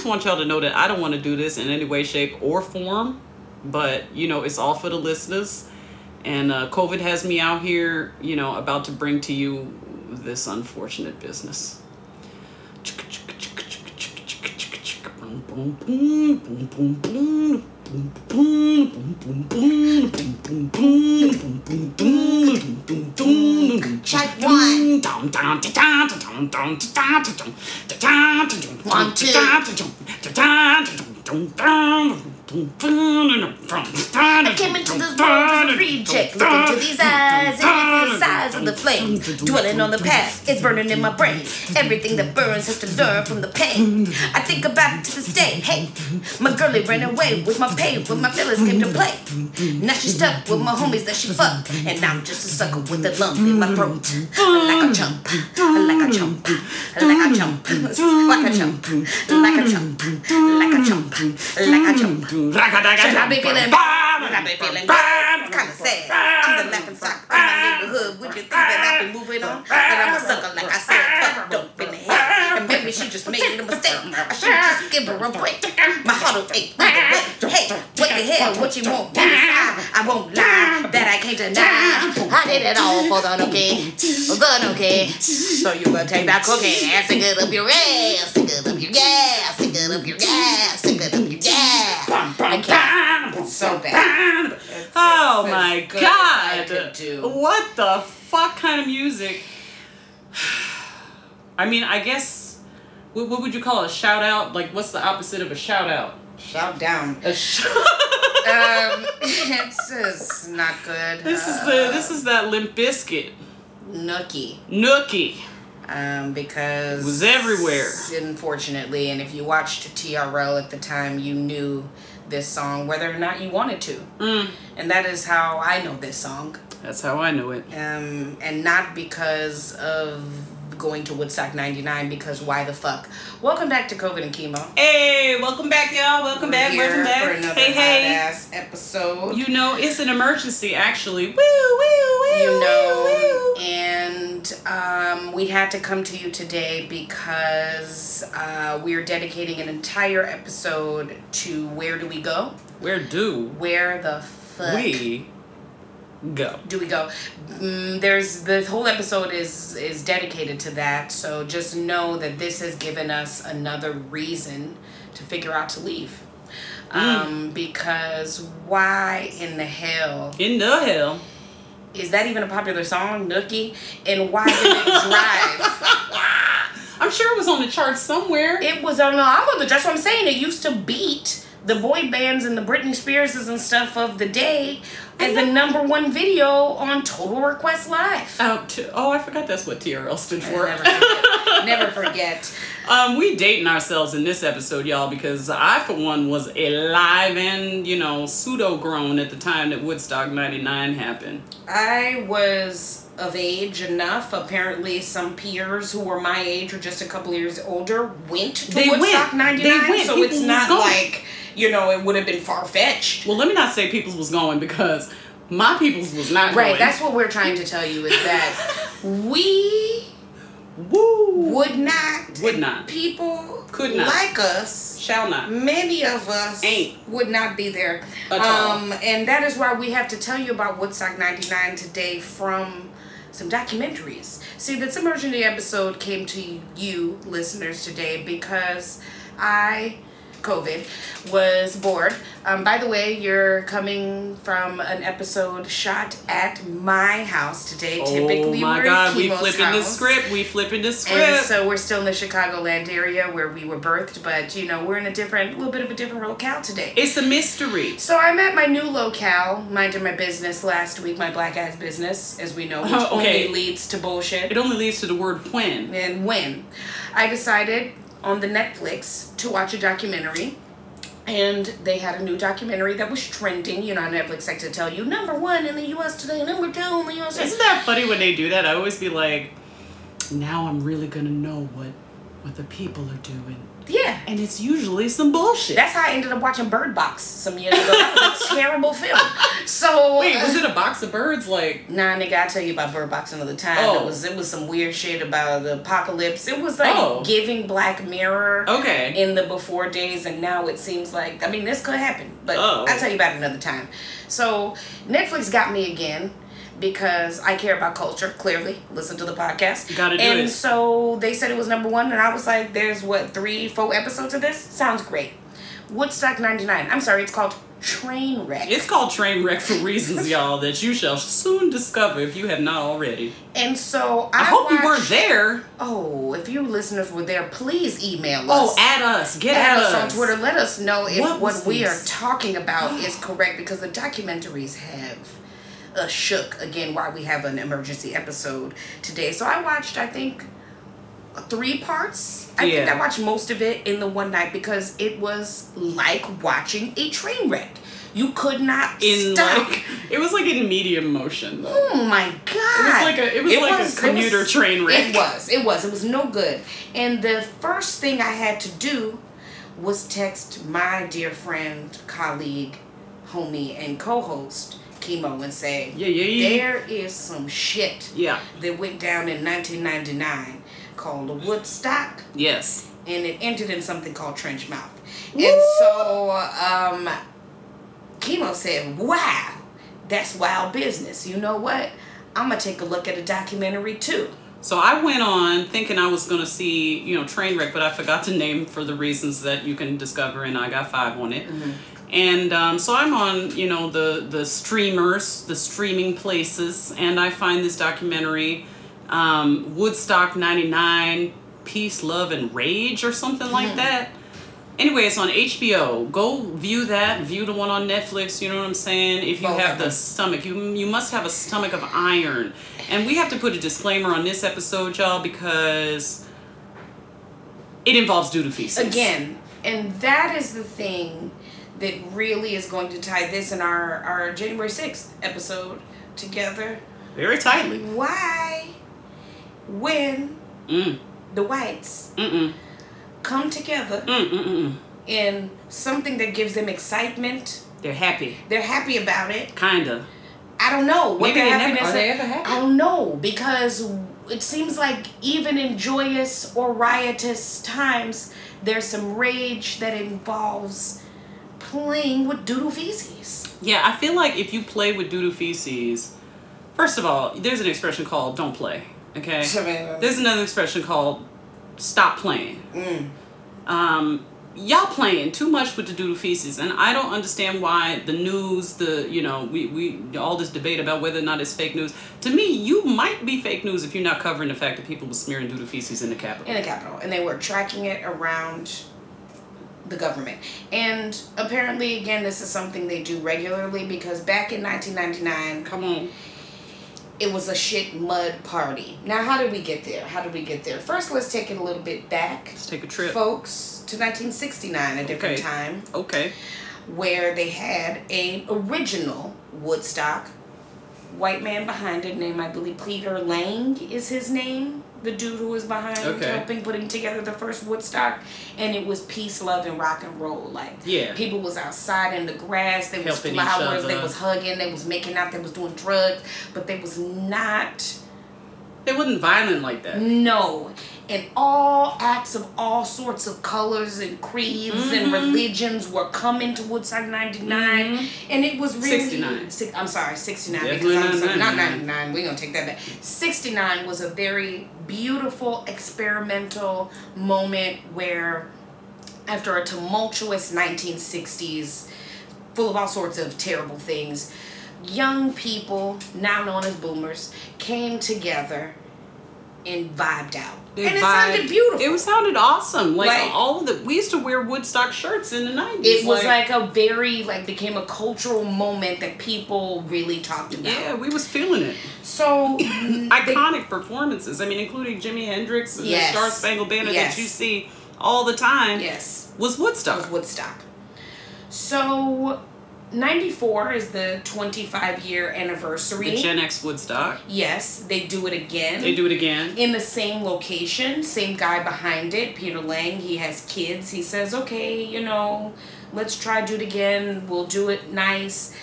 just want y'all to know that I don't want to do this in any way, shape, or form, but you know, it's all for the listeners. And uh, COVID has me out here, you know, about to bring to you this unfortunate business. Check one. One, I came into this world as a reject. Look into these eyes and the size of the flame. Dwelling on the past, it's burning in my brain. Everything that burns has to learn from the pain. I think about it to this day. Hey, my girlie ran away with my pain when my feelings came to play. Now she's stuck with my homies that she fucked. And I'm just a sucker with a lump in my throat. Like a chump, like a chump, like a chump, like a chump, like a chump, like a chump, like a chump. Should I be feeling bad? Should I be feeling bad? It's kinda sad. I'm the laughing stock in my neighborhood. Would you think that I've been moving on? But I'm a sucker, like I said, fuck dope in the head. And maybe she just made a mistake. I should just give her a break. My heart will ache. Hey, what the hell? What you want? I won't lie. That I can't deny. I did it all for the nookie. The nookie. So you gonna take that cookie and stick it up your ass. Stick it up your gas. Stick it up your gas. Stick it up your gas. I can't. It's so bad. Oh my as good as I god! What the fuck kind of music? I mean, I guess what, what would you call a shout out? Like, what's the opposite of a shout out? Shout down. A sh- Um, it's not good. this is the this is that Limp Bizkit Nookie. Nookie. Um, because It was everywhere. Unfortunately, and if you watched TRL at the time, you knew this song, whether or not you wanted to. Mm, And that is how I know this song. that's how I knew it. Um, and not because of going to Woodstock 99, because why the fuck? Welcome back to COVID and Chemo. Hey, welcome back, y'all. Welcome We're back. Welcome back. For another hey, hey. ass episode. You know, it's an emergency, actually. Woo, woo, woo. you know woo. and um, we had to come to you today because uh, we're dedicating an entire episode to where do we go Where do where the fuck we go? do we go mm, there's the whole episode is is dedicated to that so just know that this has given us another reason to figure out to leave um, because why in the hell In the hell. is that even a popular song, Nookie? And why did it drive? I'm sure it was on the charts somewhere. it was on the album, but that's what I'm saying. It used to beat the boy bands and the Britney Spearses and stuff of the day as the number one video on Total Request Live. Out to, oh, I forgot that's what TRL stood for. Never forget. Never forget. um, we dating ourselves in this episode, y'all, because I, for one, was alive and you know pseudo grown at the time that Woodstock '99 happened. I was of age enough. Apparently, some peers who were my age or just a couple years older went to They Woodstock went. 99. They went. So People it's not going. like, you know, it would have been far fetched. Well, let me not say people's was going because my people's was not Right, going. that's what we're trying to tell you is that we woo. would not, Would not. people Could not. like us, Shall not. many of us Ain't. would not be there. Um, and that is why we have to tell you about Woodstock 99 today from some documentaries. See, this emergency episode came to you, listeners, today because I, COVID, was bored. Um, by the way, you're coming from an episode shot at my house today. Oh Typically, my we're God, we flipping the script. We flipping the script. And so we're still in the Chicagoland area where we were birthed, but you know, we're in a different, little bit of a different locale today. it's a mystery. So I'm at my new locale, minding my business last week, my black ass business, as we know, which Oh, okay. only leads to bullshit. It only leads to the word when. And when I decided on the Netflix to watch a documentary, and they had a new documentary that was trending. You know, how Netflix likes to tell you number one in the U.S. today, number two in the U.S. Isn't that funny when they do that? I always be like, now I'm really gonna know what what the people are doing. Yeah. And it's usually some bullshit. That's how I ended up watching Bird Box some years ago. That was a terrible film. So Wait, was it a box of birds? Like, Nah, nigga, I'll tell you about Bird Box another time. Oh. It was it was some weird shit about the apocalypse. It was like Oh. giving Black Mirror okay. in the before days, and now it seems like I mean this could happen, but Oh. I'll tell you about it another time. So Netflix got me again because I care about culture. Clearly, listen to the podcast. You Gotta do and it. so they said it was number one, and I was like, "There's what three, four episodes of this? Sounds great." Woodstock '99. I'm sorry, it's called Trainwreck. It's called Trainwreck for reasons, y'all, that you shall soon discover if you have not already. and so I, I hope you weren't there. Oh, if you listeners were there, please email oh, us. Oh, add us. Get Add at us on Twitter. Let us know if What what, we are talking about is correct because the documentaries have uh, shook again why we have an emergency episode today. So I watched, I think, three parts. I think I watched most of it in the one night because it was like watching a train wreck. You could not in stop. like it was like in medium motion though. Oh my god! It was like a- it was like a commuter train wreck. It was. It was. It was no good. And the first thing I had to do was text my dear friend, colleague, homie, and co-host Chemo and say, Yeah, yeah, yeah. there is some shit Yeah. that went down in 1999 called the Woodstock." Yes. and it ended in something called trench mouth. And so um Chemo said, Wow, that's wild business. You know what? I'm gonna take a look at a documentary too. So I went on thinking I was gonna see, you know, Trainwreck, but I forgot to name for the reasons that you can discover, and I got five on it. And um, so I'm on, you know, the the streamers, the streaming places, and I find this documentary, um, Woodstock '99, Peace, Love, and Rage, or something like that. Anyway, it's on HBO. Go view that. View the one on Netflix. You know what I'm saying? If you Both have the stomach, you you must have a stomach of iron. And we have to put a disclaimer on this episode, y'all, because it involves doo-doo feces. Again, and that is the thing that really is going to tie this and our, our January 6th episode together. very tightly. Why when Mm. the whites Mm-mm. come together Mm-mm-mm. in something that gives them excitement, They're happy. they're happy about it. Kinda. I don't know what Maybe they never- happiness. are they ever happy? I don't know because it seems like even in joyous or riotous times, there's some rage that involves playing with doo-doo feces. Yeah, I feel like if you play with doo-doo feces, first of all, there's an expression called "don't play." Okay. There's another expression called "stop playing." Mm. Um, y'all playing too much with the doo-doo feces, and I don't understand why the news, the you know, we we all this debate about whether or not it's fake news. To me, you might be fake news if you're not covering the fact that people were smearing doo-doo feces in the Capitol. in the Capitol, and they were tracking it around the government. And apparently, again, this is something they do regularly because back in 1999, Come on. it was a shit mud party. Now, how did we get there? How did we get there? First, let's take it a little bit back, Let's take a trip. folks, to 1969, a different Okay. time, Okay. where they had a original Woodstock. White man behind it, named I believe Peter Lang is his name. The dude who was behind Okay. helping putting together the first Woodstock, and it was peace, love, and rock and roll. Like Yeah. people was outside in the grass, they was Helping flowers, they was hugging, they was making out, they was doing drugs, but they was not It wasn't violent like that. no. And all acts of all sorts of colors and creeds and Mhm. religions were coming to Woodstock 99. Mhm. And it was really. 69. Six, I'm sorry, 69. Definitely because I'm not sorry, not 99. 99. We're going to take that back. 69 was a very beautiful experimental moment where, after a tumultuous 1960s, full of all sorts of terrible things, young people, now known as boomers, came together and vibed out. They and it vibed- sounded beautiful. It was sounded awesome. Like, Like- all of the we used to wear Woodstock shirts in the nineties. It was like, a very like became a cultural moment that people really talked about. yeah, we was feeling it. So they- Iconic performances. I mean, including Jimi Hendrix and Yes. the Star Spangled Banner Yes. that you see all the time. yes, Was it Woodstock. was Woodstock. So 94 is the 25 year anniversary. The Gen X Woodstock. yes, they do it again. They do it again. in the same location, same guy behind it, Peter Lang. He has kids. He says, okay, you know, let's try do it again. We'll do it nice.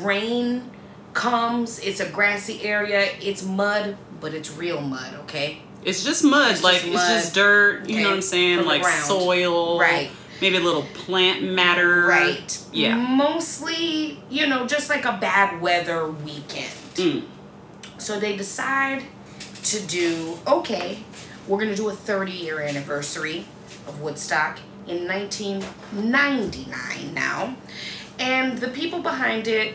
Rain comes. It's a grassy area. It's mud, but it's real mud. Okay. It's just mud, It's like just it's just dirt. You know what I'm saying? from Like soil, Right. Maybe a little plant matter, Right. Yeah. Mostly, you know, just like a bad weather weekend. Mm. So they decide to do okay, we're going to do a 30 year anniversary of Woodstock in 1999 now. And the people behind it,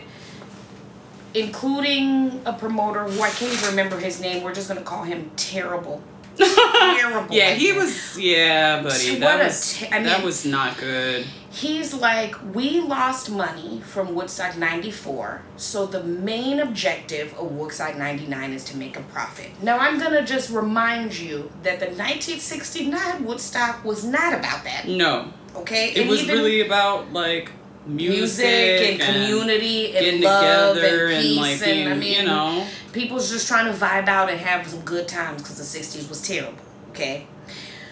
including a promoter who I can't even remember his name, we're just going to call him Terrible. Terrible. Yeah, he was. Yeah, buddy, What that a was I that was not good. He's like, we lost money from Woodstock 94, so the main objective of Woodstock 99 is to make a profit. Now, I'm gonna just remind you that the 1969 Woodstock was not about that, No, okay? it And was even really about like music, music and, community and getting love together and and, peace. like and, I mean, you know, people's just trying to vibe out and have some good times because the 60s was terrible okay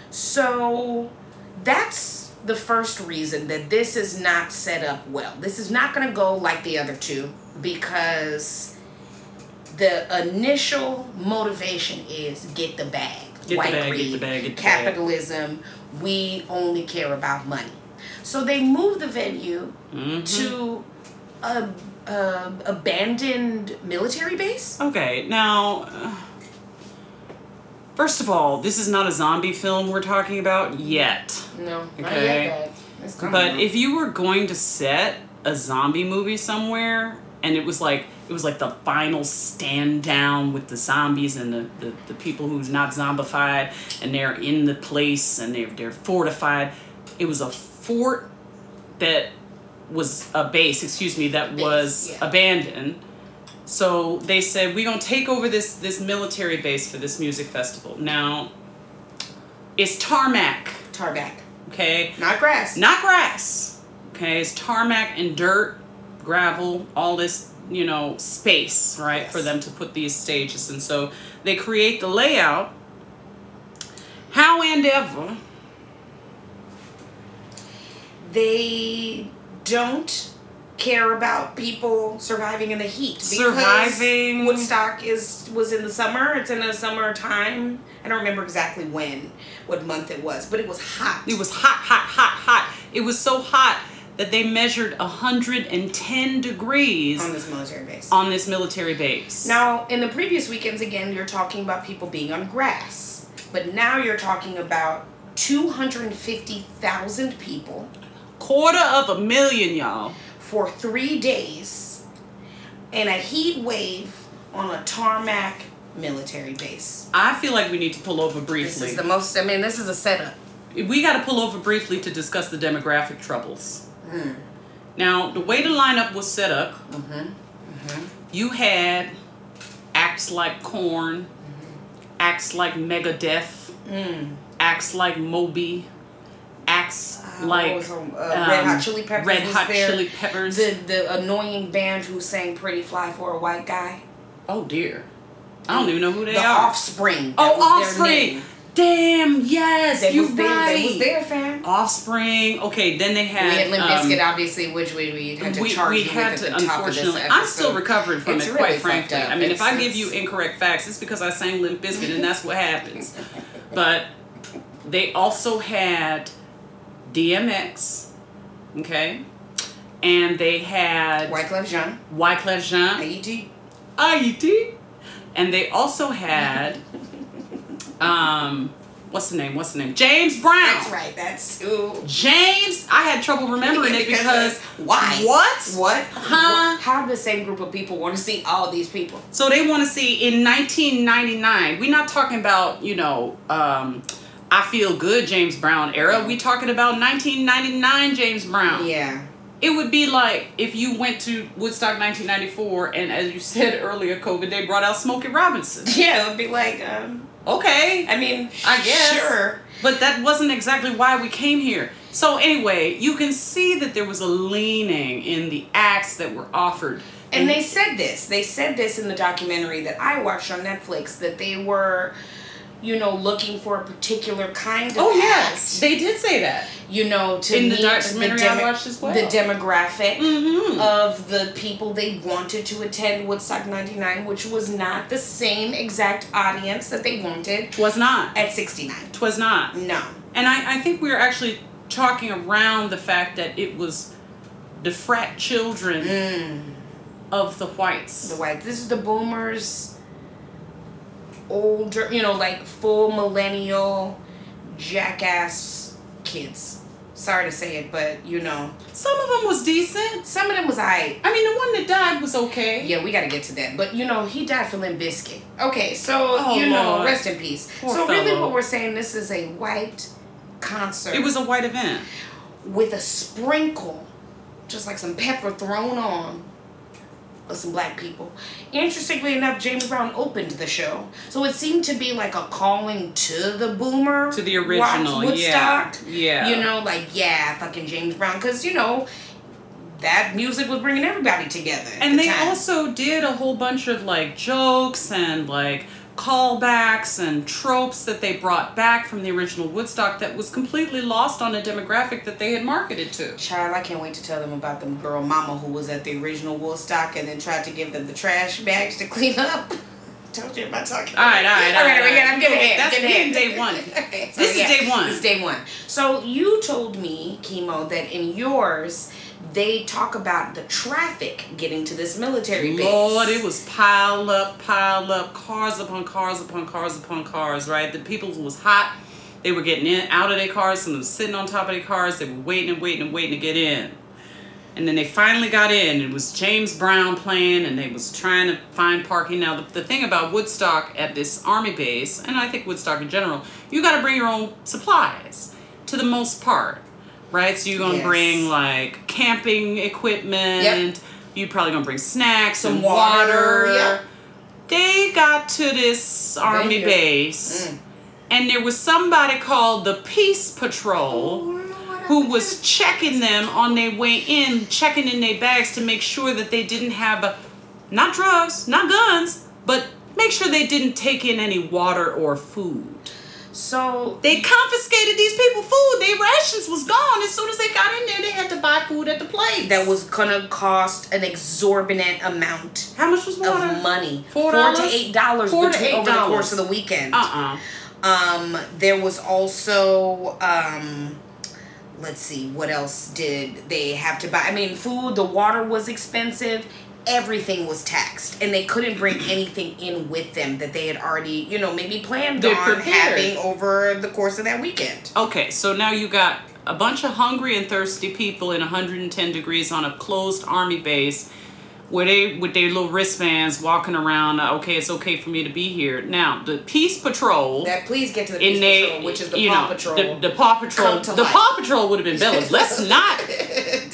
so that's the first reason that this is not set up well this is not going to go like the other two because the initial motivation is get the bag Get the white bag, get greed, the bag, get the bag. capitalism we only care about money so they move the venue Mhm. to a, a abandoned military base. Okay, now, uh, first of all, this is not a zombie film we're talking about yet. No, not Okay. yet, but it's But up. if you were going to set a zombie movie somewhere, and it was like it was like the final stand down with the zombies and the, the, the people who's not zombified, and they're in the place and they're they're fortified. It was a fort that was a base, excuse me, that Base, was yeah. abandoned. So they said we're gonna take over this this military base for this music festival. Now, it's tarmac, tarmac, okay? not grass. not grass. Okay, it's tarmac and dirt, gravel, all this, you know, space, right, Yes. for them to put these stages. And so they create the layout. How and ever, They don't care about people surviving in the heat. Surviving. Woodstock is was in the summer. It's in the summer time. I don't remember exactly when, what month it was, but it was hot. it was hot, hot, hot, hot. It was so hot that they measured 110 degrees on this military base. on this military base. Now, in the previous weekends, again, you're talking about people being on grass. But now you're talking about 250,000 people quarter of a million, y'all. for three days in a heat wave on a tarmac military base. I feel like we need to pull over briefly. This is the most, I mean, this is a setup. we got to pull over briefly to discuss the demographic troubles. Hmm. Now, the way the lineup was set up, mm-hmm. Mm-hmm. you had acts like Korn, mm-hmm. acts like Megadeth, hmm. acts like Moby, acts like them? Uh, Red Hot Chili Peppers Red Hot there. Chili Peppers. The, the annoying band who sang Pretty Fly for a White Guy. oh dear, I don't even know who they the are. Offspring. oh, their Offspring. Damn, yes, That was there, right. That was their fan. Offspring. Okay, then they had. We had Limp um, Bizkit, obviously, which we, we had to we, charge we you had with to, at the top of this unfortunately. I'm still recovering from It's it, really quite frankly. I mean, if I give you incorrect facts, it's because I sang Limp Bizkit, and that's what happens. But they also had DMX, okay, and they had Wyclef Jean, Wyclef Jean, AET. IET, and they also had, um, what's the name? What's the name? James Brown. That's right. That's who. James, I had trouble remembering it because why? What? What? Huh? How do the same group of people want to see all these people? So they want to see in 1999. We're not talking about you know, um, I feel good James Brown era. We talking about 1999 James Brown. Yeah. It would be like if you went to Woodstock 1994 and as you said earlier, COVID, they brought out Smokey Robinson. Yeah, it would be like, um, Okay. I mean, I guess. Sure. But that wasn't exactly why we came here. So anyway, you can see that there was a leaning in the acts that were offered. And they said this. They said this in the documentary that I watched on Netflix that they were, you know, looking for a particular kind of Oh act, yes, they did say that. you know, to In the documentary I watched as well. the demographic Mhm. of the people they wanted to attend Woodstock 99, which was not the same exact audience that they wanted Was not. at 69. Twas not. No. And I, I think we were actually talking around the fact that it was the frat children Mm. of the whites. the white. This is the boomers, older, you know, like full millennial jackass kids. Sorry to say it, but you know, Some of them was decent. some of them was I. I mean, the one that died was okay. Yeah, we gotta get to that. But you know, he died for Limp Bizkit. Okay, so Oh, you know, rest in peace. Poor so really, what we're saying, this is a white concert. It was a white event. with a sprinkle, just like some pepper thrown on, of some black people. Interestingly enough, James Brown opened the show, so it seemed to be like a calling to the boomer, To the original, Watts yeah. Yeah. You know, like yeah, fucking James Brown, because you know. That music was bringing everybody together. And the they time. also did a whole bunch of like jokes and like callbacks and tropes that they brought back from the original Woodstock that was completely lost on a demographic that they had marketed to. Child, I can't wait to tell them about the girl mama who was at the original Woodstock and then tried to give them the trash bags to clean up. Told you about talking. All right, all right, all all right. right, all right, I'm Okay, it. that's day one. Okay, so This is day one. This is day one. So you told me, Chemo, that in yours they talk about the traffic getting to this military base. Lord, it was pile up, pile up, cars upon cars upon cars upon cars, right? The people was hot. They were getting in out of their cars, some was sitting on top of their cars, they were waiting and waiting and waiting to get in. And then they finally got in. It was James Brown playing, and they was trying to find parking. Now, the, the thing about Woodstock at this army base, and I think Woodstock in general, you got to bring your own supplies to the most part, right? So you're gonna Yes. bring like camping equipment. Yep. You're probably gonna bring snacks, Some and water, water. yep. They got to this army Venue. base, Mm. and there was somebody called the Peace Patrol who was checking them on their way in, checking in their bags to make sure that they didn't have a, not drugs, not guns, but make sure they didn't take in any water or food. So They confiscated these people food. Their rations was gone. As soon as they got in there, they had to buy food at the place. that was gonna cost an exorbitant amount how much was water? of money. Four to dollars? eight dollars Four to between- eight over the course of the weekend. Uh-uh. Um, there was also um, let's see, what else did they have to buy? I mean, food, the water was expensive. Everything was taxed, and they couldn't bring anything in with them that they had already, you know, maybe planned They on prepared. having over the course of that weekend. Okay, so now you got a bunch of hungry and thirsty people in 110 degrees on a closed army base where they with their little wristbands walking around uh, okay it's okay for me to be here. Now the peace patrol That please get to the Peace they Patrol, which is the Paw know Patrol. the, the paw patrol the life. paw patrol would have been better. Let's not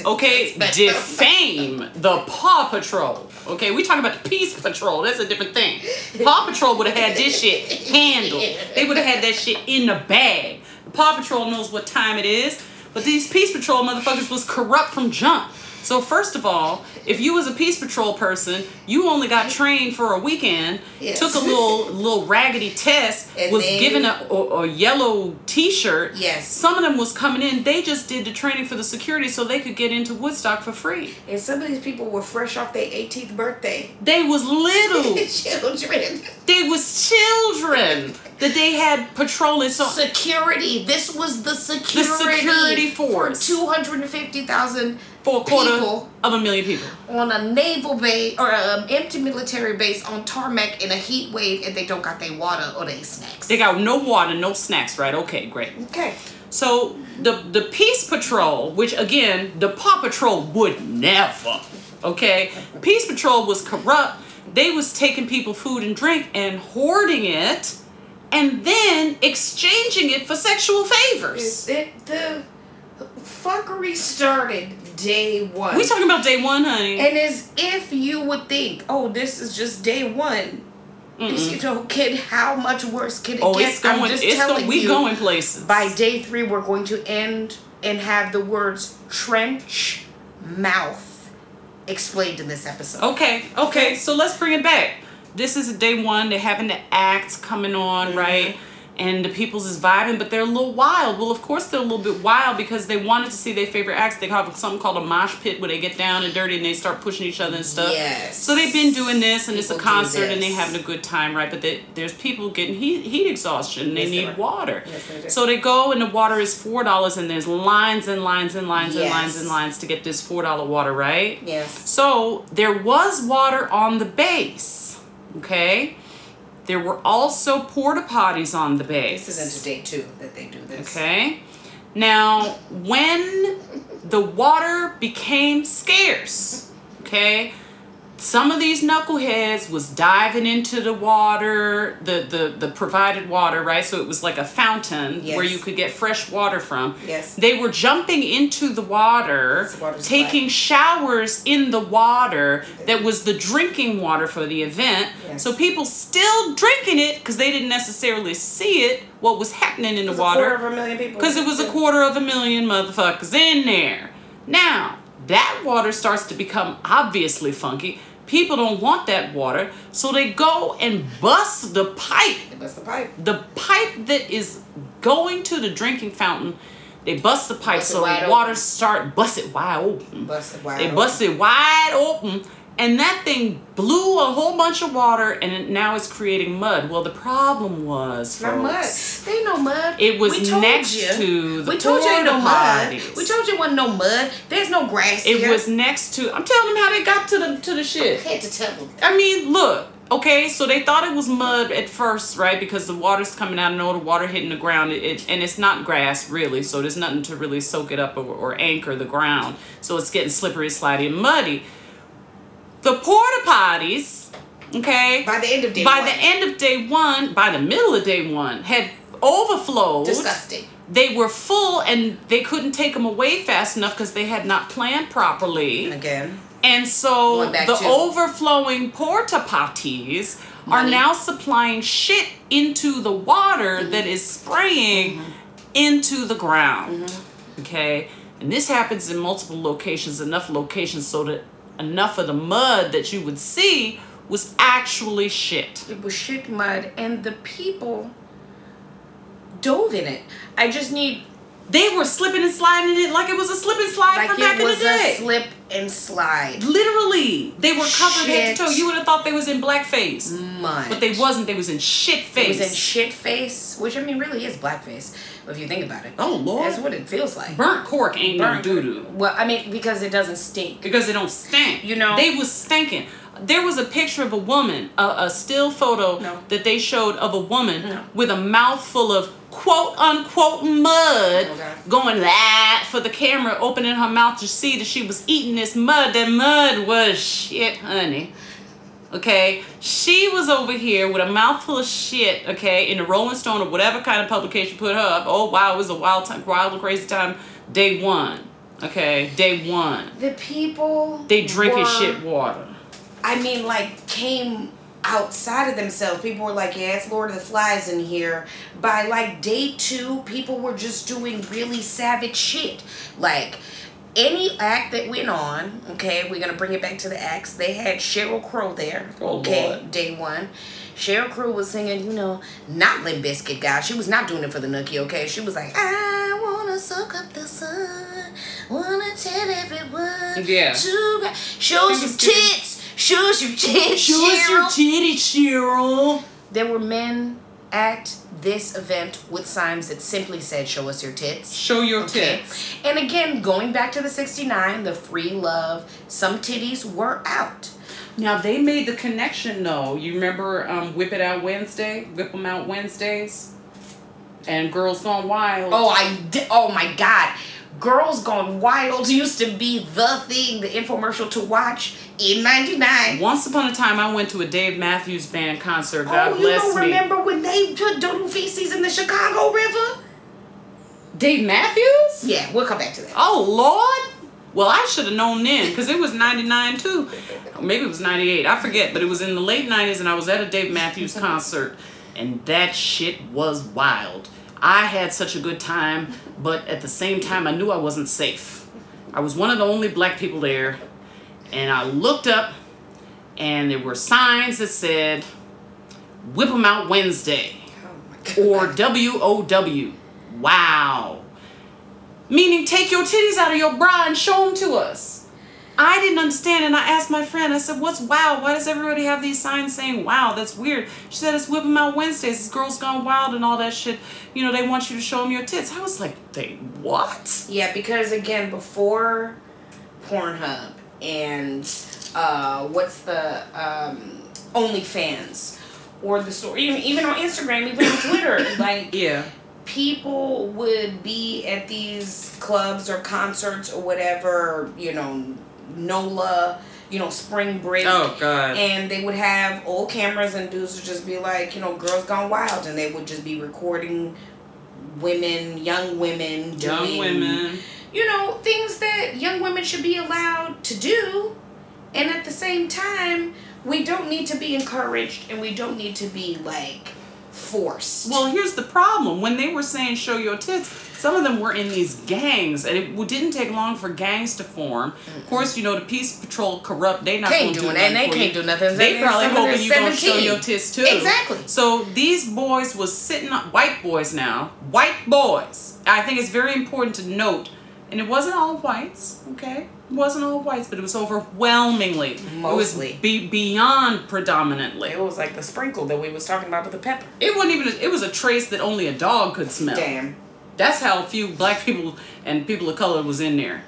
okay defame the paw patrol. Okay we talking about the peace patrol. That's a different thing. Paw patrol would have had this shit handled. They would have had that shit in the bag. The paw patrol knows what time it is but these peace patrol motherfuckers was corrupt from jump so first of all if you was a peace patrol person you only got trained for a weekend Yes. took a little little raggedy test And was then- given a, a, a yellow t-shirt Yes. some of them was coming in they just did the training for the security so they could get into woodstock for free And some of these people were fresh off their 18th birthday. they was little Children. they was children that they had patrolling so Security. This was the security, The security force. for 250,000 for a quarter people of a million people on a naval base or an empty military base on tarmac in a heat wave and they don't got their water or their snacks. they got no water no snacks right okay great okay. So the the Peace Patrol, which again the Paw Patrol would never, okay? Peace Patrol was corrupt. They was taking people food and drink and hoarding it, and then exchanging it for sexual favors. Is it the fuckery started day one? We talking about day one, honey. and as if you would think, oh, this is just day one. You know, kid, how much worse can it Oh, get? it's going. I'm just It's telling going. We you, going places. By day three, we're going to end and have the words trench mouth explained in this episode. Okay, okay, so let's bring it back. This is day one. They're having the acts coming on, Mm-hmm. right? And the people's is vibing, but they're a little wild. Well, of course they're a little bit wild because they wanted to see their favorite acts. They have something called a mosh pit where they get down and dirty and they start pushing each other and stuff. Yes. So they've been doing this and it's a concert and they're having a good time, right? But they, there's people getting heat, heat exhaustion and they Yes, need are. water. Yes, they do. So they go and the water is four dollars and there's lines and lines and lines and lines and lines to get this four dollar water, right? Yes. So there was water on the base, okay? There were also porta potties on the base. This is into day two that they do this. Okay? Now, when the water became scarce, okay? Some of these knuckleheads was diving into the water, the, the, the provided water, right? So it was like a fountain where you could get fresh water from. Yes. They were jumping into the water, the taking showers in the water that was the drinking water for the event. Yes. So people still drinking it because they didn't necessarily see it, what was happening in the It was a quarter water. of a million people. Because it was a quarter of a million motherfuckers in there. Now, that water starts to become obviously funky. People don't want that water, so they go and bust the pipe. It was the pipe. The pipe that is going to the drinking fountain, they bust the pipe Bust so the water open. start bust it wide open. Busted wide They open. it wide open, and that thing blew a whole bunch of water, and it, now it's creating mud. Well, the problem was, Not mud. They ain't no mud. It was We told next you. to the We told you ain't no mud. We told you wasn't no mud. There's no grass here. it here. was next to. I'm telling them how they got to the to the shit. Head to tell them. I mean, look. Okay, so they thought it was mud at first, right? Because the water's coming out and all the water hitting the ground, it, it, and it's not grass really, so there's nothing to really soak it up or, or anchor the ground. So it's getting slippery, slidey, and muddy. The porta potties, okay, By the end of day by one. the end of day one, by the middle of day one, had overflowed. Disgusting. They were full and they couldn't take them away fast enough because they had not planned properly. Again. And so the to- overflowing porta potties are now supplying shit into the water Mm-hmm. that is spraying into the ground. Mm-hmm. Okay? And this happens in multiple locations, enough locations so that enough of the mud that you would see was actually shit. It was shit mud, and the people dove in it. I just need They were slipping and sliding in it like it was a slip and slide like from back in the day. a slip and slide. Literally, they were covered head to toe. Shit. You would have thought they was in blackface, Mud. but they wasn't. They was in shit It was in shit face, which I mean really is blackface if you think about it. Oh, Lord. That's what it feels like. Burnt cork ain't no Burnt- doo doo Well, I mean because it doesn't stink. because it don't stink. You know? they was stinking. There was a picture of a woman, a, a still photo No. that they showed of a woman No. with a mouthful of quote unquote mud Oh, going that for the camera, opening her mouth to see that she was eating this mud. That mud was shit, honey. Okay, she was over here with a mouthful of shit. Okay, in the Rolling Stone or whatever kind of publication put her up. Oh wow, it was a wild time, wild and crazy time. Day one. Okay, day one. The people They drinking were- shit water. I mean, like, came outside of themselves. People were like, yeah, it's Lord of the Flies in here. By like day two, people were just doing really savage shit. Like, any act that went on, okay, we're gonna bring it back to the acts. They had Sheryl Crow there, Oh, okay, Lord. day one. Sheryl Crow was singing, you know, not Limp Bizkit, guy. She was not doing it for the nookie, okay? She was like, I wanna soak up the sun, wanna tell everyone Yeah. to gra- show She some was tits, show some tits, Show us your titty, Cheryl. There were men at this event with signs that simply said, "Show us your tits." Show your Okay. tits. And again, going back to the 69, the free love, some titties were out. Now they made the connection though. You remember um, Whip It Out Wednesday? Whip 'em Out Wednesdays? And Girls Gone Wild. Oh, I oh my god. Girls Gone Wild used to be the thing, the infomercial to watch in 99. Once upon a time, I went to a Dave Matthews Band concert. God oh, you don't me. remember when they put doo-doo feces in the Chicago River? Dave Matthews? Yeah, we'll come back to that. Oh Lord! Well, I should have known then because it was 99 too. Maybe it was 98. I forget, but it was in the late 90s and I was at a Dave Matthews concert and that shit was wild. I had such a good time, but at the same time, I knew I wasn't safe. I was one of the only black people there, and I looked up and there were signs that said, Whip 'em Out Wednesday or W O W. Wow. Meaning, take your titties out of your bra and show them to us. I didn't understand, and I asked my friend, I said, What's wow? Why does everybody have these signs saying wow? That's weird. She said, It's Whip 'em Out Wednesdays. This girl's gone wild and all that shit. You know, they want you to show them your tits. I was like, They what? Yeah, because again, before Pornhub and uh, what's the um, OnlyFans or the story, even even on Instagram, even on Twitter, like Yeah. people would be at these clubs or concerts or whatever, you know, NOLA, you know, spring break. Oh, God. And they would have old cameras and dudes would just be like, you know, girls gone wild and they would just be recording women, young women, Young doing, women. you know, things that young women should be allowed to do. And at the same time, we don't need to be encouraged and we don't need to be like forced. Well, here's the problem. When they were saying show your tits, some of them were in these gangs, and it didn't take long for gangs to form. Of course, you know the Peace Patrol corrupt. They not Can't gonna do do nothing and they for can't you. do nothing. They Some probably of them hoping you gonna show your tits too. Exactly. So these boys was sitting on white boys now, white boys. I think it's very important to note, and it wasn't all whites. Okay, it wasn't all whites, but it was overwhelmingly. Mostly. It was be, beyond predominantly. It was like the sprinkle that we was talking about with the pepper. It wasn't even. It was a trace that only a dog could smell. Damn. That's how few black people and people of color was in there.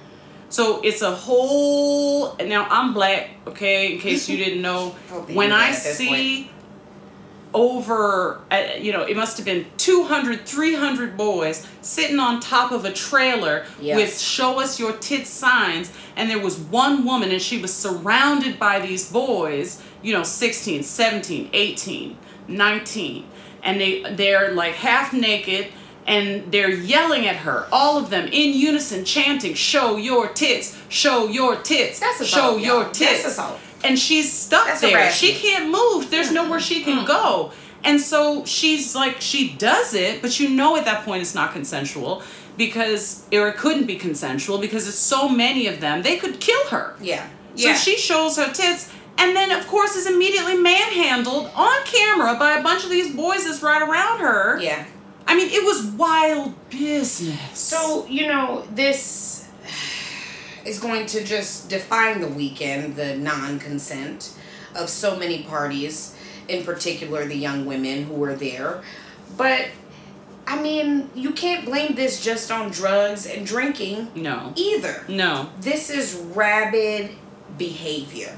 So it's a whole. Now I'm black, okay. In case you didn't know, when I that at this see over, uh, you know, it must have been 200, 300 boys sitting on top of a trailer Yes. with "Show us your tits" signs, and there was one woman, and she was surrounded by these boys, you know, 16, 17, 18, 19, and they they're like half naked and they're yelling at her, all of them in unison, chanting, "Show your tits! Show your tits! That's assault, show your y'all. tits!" That's assault. And she's stuck That's there. She can't move. There's nowhere she can go. And so she's like, she does it, but you know at that point it's not consensual because, or it couldn't be consensual because it's so many of them. They could kill her. Yeah. So Yeah. she shows her tits and then, of course, is immediately manhandled on camera by a bunch of these boys that's right around her. yeah. I mean, it was wild business. So, you know, this is going to just define the weekend, the non consent of so many parties, in particular the young women who were there. But, I mean, you can't blame this just on drugs and drinking no. either. No. This is rabid behavior.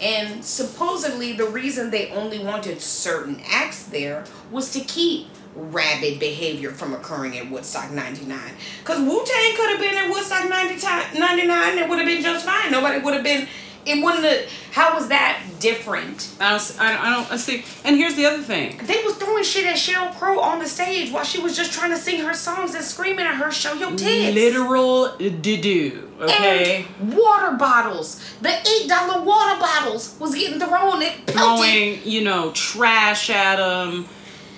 And supposedly, the reason they only wanted certain acts there was to keep rabid behavior from occurring at Woodstock 99. Because Wu Tang could have been at Woodstock 90 ti- 99, it would have been just fine. Nobody would have been, it wouldn't have, how was that different? I don't, I don't, I don't I see. And here's the other thing. They was throwing shit at Sheryl Crow on the stage while she was just trying to sing her songs and screaming at her, show your tits. Literal do okay? And water bottles. The eight dollar water bottles was getting thrown at. Throwing, you know, trash at them,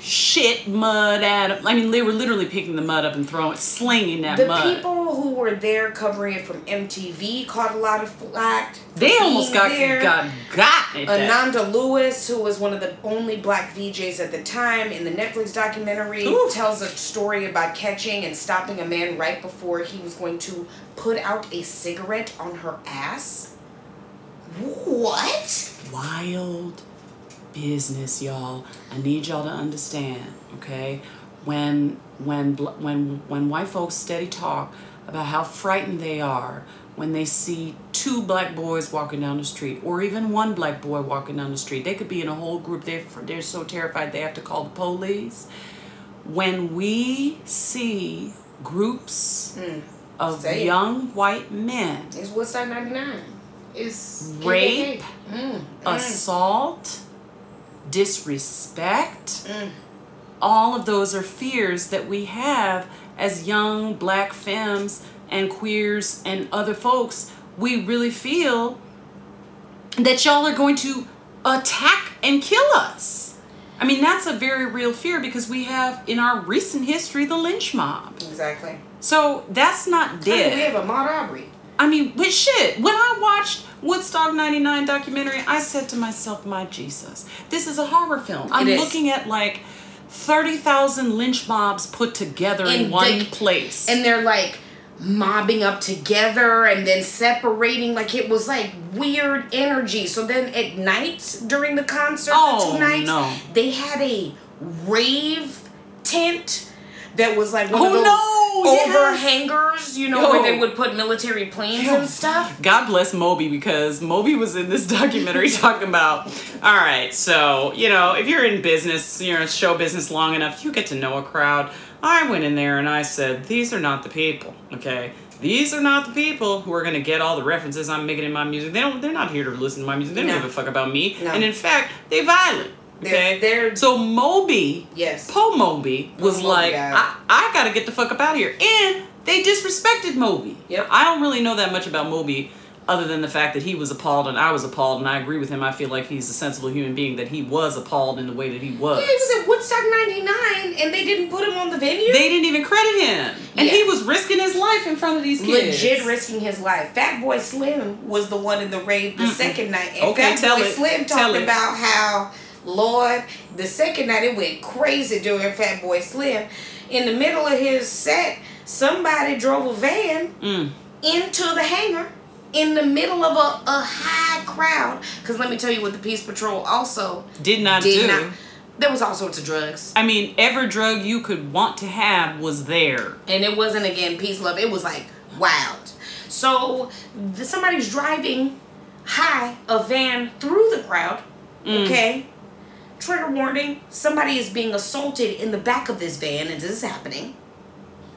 shit mud at them. I mean, they were literally picking the mud up and throwing, it, slinging that The mud. The people who were there covering it from MTV caught a lot of flack. they almost got there. got got at that. Ananda Lewis, who was one of the only black VJs at the time in the Netflix documentary, Oof. tells a story about catching and stopping a man right before he was going to put out a cigarette on her ass. What? wild business, y'all. I need y'all to understand, okay? When when when when white folks steady talk about how frightened they are when they see two black boys walking down the street or even one black boy walking down the street. They could be in a whole group. They they're so terrified they have to call the police. When we see groups of Say it. young white men It's Woodstock 99. It's Rape, Mm, assault, disrespect, Mm. all of those are fears that we have as young black femmes and queers and other folks, we really feel that y'all are going to attack and kill us. I mean, that's a very real fear because we have in our recent history the lynch mob. Exactly. So that's not dead. I mean, we have a Ahmaud Arbery. I mean, but shit, when I watched Woodstock 99 documentary, I said to myself, my Jesus, this is a horror film. I'm looking at like 30,000 lynch mobs put together in, In one the- place. and they're like mobbing up together and then separating like it was like weird energy so then at night during the concert Oh, the two oh, nights no. they had a rave tent that was like one Oh, of those no. Overhangers you know Yo. where they would put military planes and stuff God bless Moby because Moby was in this documentary talking about, all right, so, you know, if you're in business, you're in show business long enough, you get to know a crowd. I went in there and I said, these are not the people, okay? These are not the people who are gonna get all the references I'm making in my music. They don't they're not here to listen to my music. They don't No. give a fuck about me. No. And in fact, they violent. They're- Okay. they're- so Moby yes Po Moby was like. I, I gotta get the fuck up out of here. And they disrespected Moby. Yep. I don't really know that much about Moby other than the fact that he was appalled and I was appalled and I agree with him. I feel like he's a sensible human being that he was appalled in the way that he was. yeah, he was at Woodstock 99 and they didn't put him on the venue they didn't even credit him. And Yeah. he was risking his life in front of these kids. legit risking his life. Fatboy Slim was the one in the rave the second night. And Okay, Fat Boy it. Slim talked about how, Lord, the second night it went crazy during Fatboy Slim. In the middle of his set, somebody drove a van Mm. into the hangar in the middle of a, a high crowd. Because let me tell you what the Peace Patrol also Did not did do. not. There was all sorts of drugs. I mean, every drug you could want to have was there. and it wasn't again peace love it was like wild so somebody's driving high a van through the crowd okay trigger warning somebody is being assaulted in the back of this van and this is happening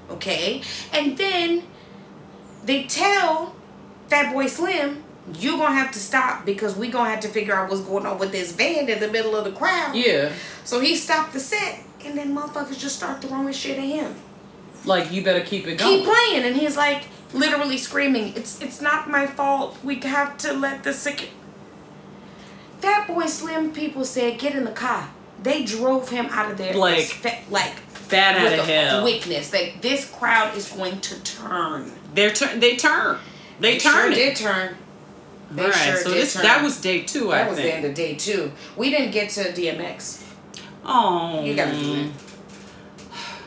okay and then they tell fatboy slim you're gonna have to stop because we're gonna have to figure out what's going on with this van in the middle of the crowd Yeah. so he stopped the set and then motherfuckers just start throwing shit at him Like you better keep it going. keep playing and he's like literally screaming it's it's not my fault we have to let the sick fatboy slim people said get in the car. They drove him out of there Like, as fa- like fat out with of a hell. quickness. Like this crowd is going to turn. They're tur- they turn. They, turn sure it. did turn. They All right, sure so did this turn. that was day two, that I was the end of day two. We didn't get to dmx Oh, you gotta do it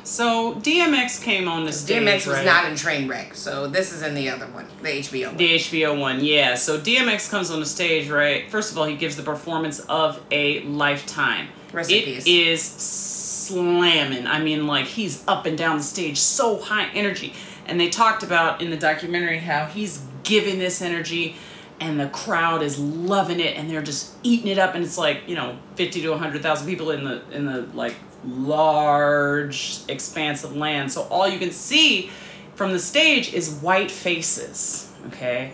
So DMX came on the stage. dmx was right? not in train wreck so this is in the other one the hbo one. the HBO one, yeah. So DMX comes on the stage, right? First of all, he gives the performance of a lifetime. In It is slamming. I mean, like he's up and down the stage, so high energy. And they talked about in the documentary how he's giving this energy and the crowd is loving it and they're just eating it up and it's like, you know, 50 to 100,000 people in the in the like large expanse of land. So all you can see from the stage is white faces, okay?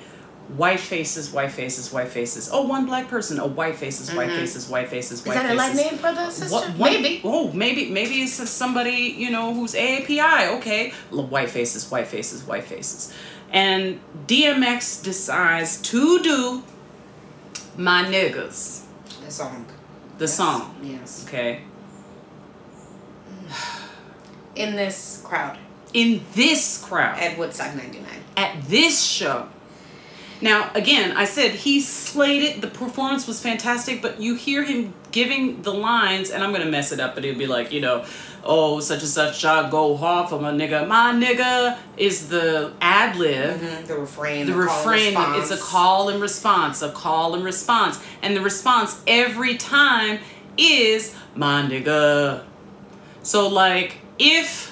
White faces, white faces, white faces. Oh, one black person. Oh, white faces, white faces, white faces, white faces. is that a. Latin name brother or sister What, what- maybe Oh, maybe maybe it's somebody you know who's AAPI. Okay, white faces, white faces, white faces, and DMX decides to do my niggas, the song the Yes. song. yes Okay, in this crowd in this crowd at Woodstock 99. at this show. Now, again, I said he slayed it. The performance was fantastic, but you hear him giving the lines, and I'm gonna mess it up, but it'll be like, you know, oh, such and such, I go hard for my nigga. My nigga is the ad lib. Mm-hmm. The refrain. The call and refrain, it's a call and response, a call and response. And the response every time is my nigga. So, like, if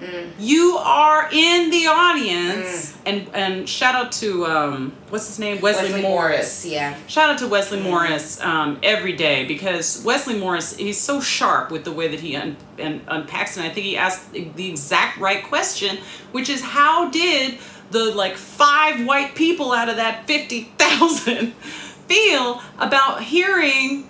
Mm. you are in the audience, and and shout out to um, what's his name, Wesley, Wesley Morris. Morris. Yeah. Shout out to Wesley Morris um, every day because Wesley Morris he's so sharp with the way that he un- and unpacks. And I think he asked the exact right question, which is how did the like five white people out of that fifty thousand feel about hearing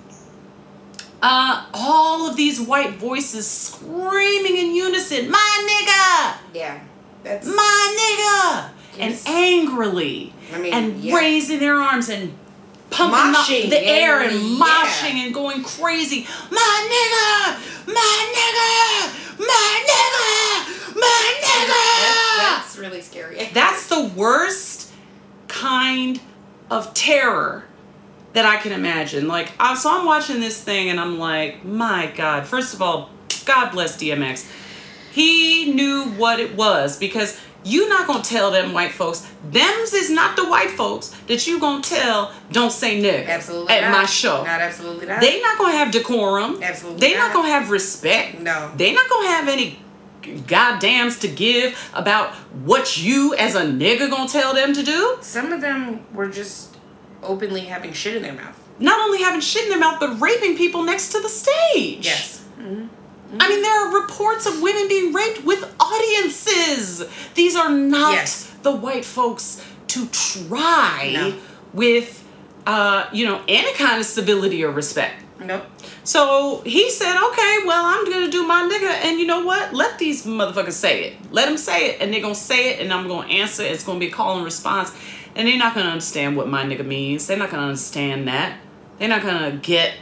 uh, all of these white voices screaming in unison, "My nigga, Yeah, That's my nigga, Yes. and angrily, I mean, and yeah. raising their arms and pumping Moshing, up the air and yeah. moshing and going crazy. My nigga, my nigga, my nigga, my nigga. that's, that's really scary. That's the worst kind of terror that I can imagine. Like, I, so I'm watching this thing and I'm like, my God. First of all, God bless DMX. He knew what it was because you not gonna tell them white folks. Them's is not the white folks that you gonna tell. Don't say nigga Absolutely at not. my show. Not absolutely not. They not gonna have decorum. Absolutely They not not. gonna have respect. No. They not gonna have any goddams to give about what you as a nigga gonna tell them to do. Some of them were just openly having shit in their mouth. Not only having shit in their mouth, but raping people next to the stage. Yes. I mean, there are reports of women being raped with audiences. These are not Yes. the white folks to try No. with, uh, you know, any kind of civility or respect. Nope. So he said, okay, well, I'm gonna do my nigga, and you know what? Let these motherfuckers say it. Let them say it, and they're gonna say it, and I'm gonna answer. It's gonna be a call and response, and they're not gonna understand what my nigga means. They're not gonna understand that. They're not gonna get,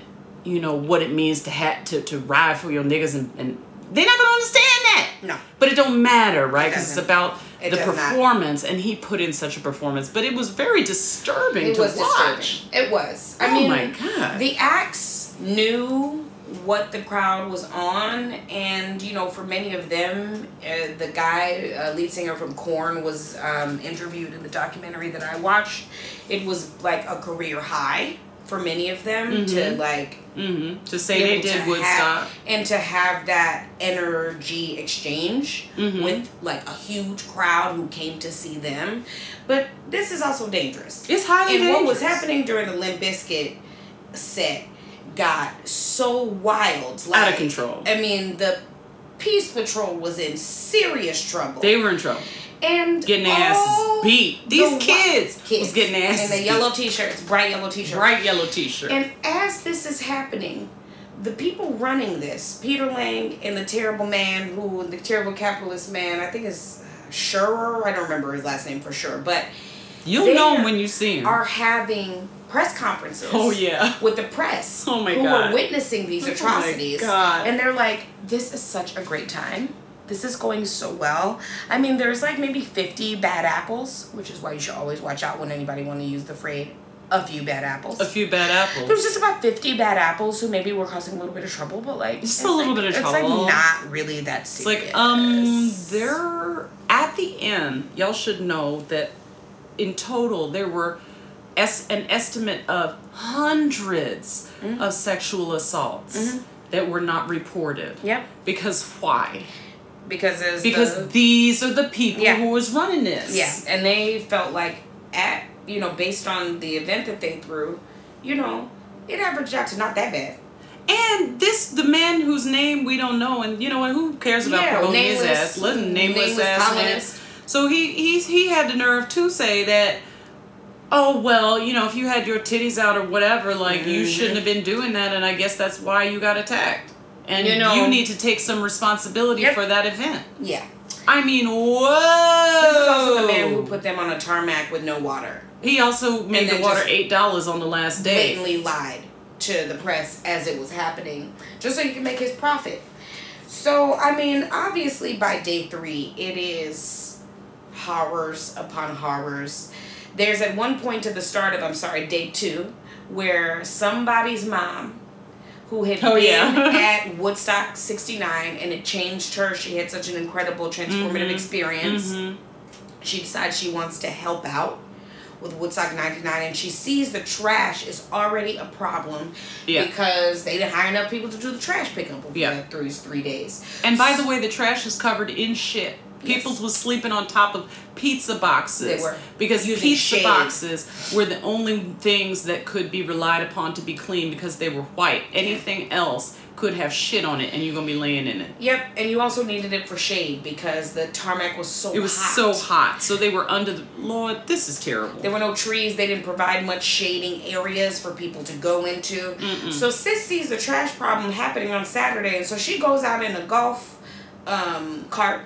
you know, what it means to have to, to ride for your niggas, and, and they're not gonna understand that. No. But it don't matter, right? Because it's about It the does not. performance, and he put in such a performance. But it was very disturbing It to was watch. disturbing. It was. I Oh mean, my God. the acts knew what the crowd was on, and you know, for many of them, uh, the guy, uh, lead singer from Korn, was um, interviewed in the documentary that I watched. It was like a career high for many of them to like hmm To say they did Woodstock. and to have that energy exchange Mhm. with like a huge crowd who came to see them. But this is also dangerous. It's highly and dangerous. what was happening during the Limp Bizkit set got so wild, like, Out of control. I mean, the Peace Patrol was in serious trouble. They were in trouble. and Getting their asses beat. These white kids, kids was getting asses in the yellow t-shirts, bright yellow t-shirts, bright yellow t-shirt. and as this is happening, the people running this, Peter Lang and the terrible man who, the terrible capitalist man, I think is uh, Schurer, I don't remember his last name for sure, but You'll know when you see him. are having press conferences. Oh, yeah. With the press. Oh, my God. who God. are witnessing these Oh, my atrocities. God. And they're like, this is such a great time. This is going so well. I mean, there's like maybe 50 bad apples, which is why you should always watch out when anybody want to use the phrase a few bad apples. a few bad apples. There's just about 50 bad apples who maybe were causing a little bit of trouble, but like. Just a little like- bit of It's trouble. like not really that It's serious. like, um, there, at the end, y'all should know that in total there were es- an estimate of hundreds Mm-hmm. of sexual assaults that were not reported. Yep. Because why? Because Because the, these are the people Yeah. who was running this. Yeah, and they felt like at you know based on the event that they threw, you know, it averaged out to not that bad. And this, the man whose name we don't know, and you know what? Who cares about Yeah, promoting his ass? Let him nameless, nameless ass. So he he he had the nerve to say that. Oh well, you know, if you had your titties out or whatever, like you Mhm. shouldn't have been doing that, and I guess that's why you got attacked. And You know- you need to take some responsibility Yep. for that event. Yeah, I mean, whoa! this is also the man who put them on a tarmac with no water. He also made the water eight dollars on the last day. Blatantly lied to the press as it was happening, just so he could make his profit. So I mean, obviously by day three, it is horrors upon horrors. There's at one point at the start of I'm sorry, day two, where somebody's mom who had Oh, been yeah. at Woodstock 69 and it changed her. She had such an incredible transformative Mhm. experience. Mhm. She decides she wants to help out with Woodstock 99 and she sees the trash is already a problem Yeah. because they didn't hire enough people to do the trash pickup over Yeah. three, three days. And by the way, the trash is covered in shit. People Yes. was sleeping on top of pizza boxes They were because pizza shade. boxes were the only things that could be relied upon to be clean because they were white. Anything else could have shit on it, and you're gonna be laying in it. Yep, and you also needed it for shade because the tarmac was so It was hot. so hot, so they were under the Lord. This is terrible. There were no trees. They didn't provide much shading areas for people to go into. So Sis sees the trash problem happening on Saturday, and so she goes out in a golf um, cart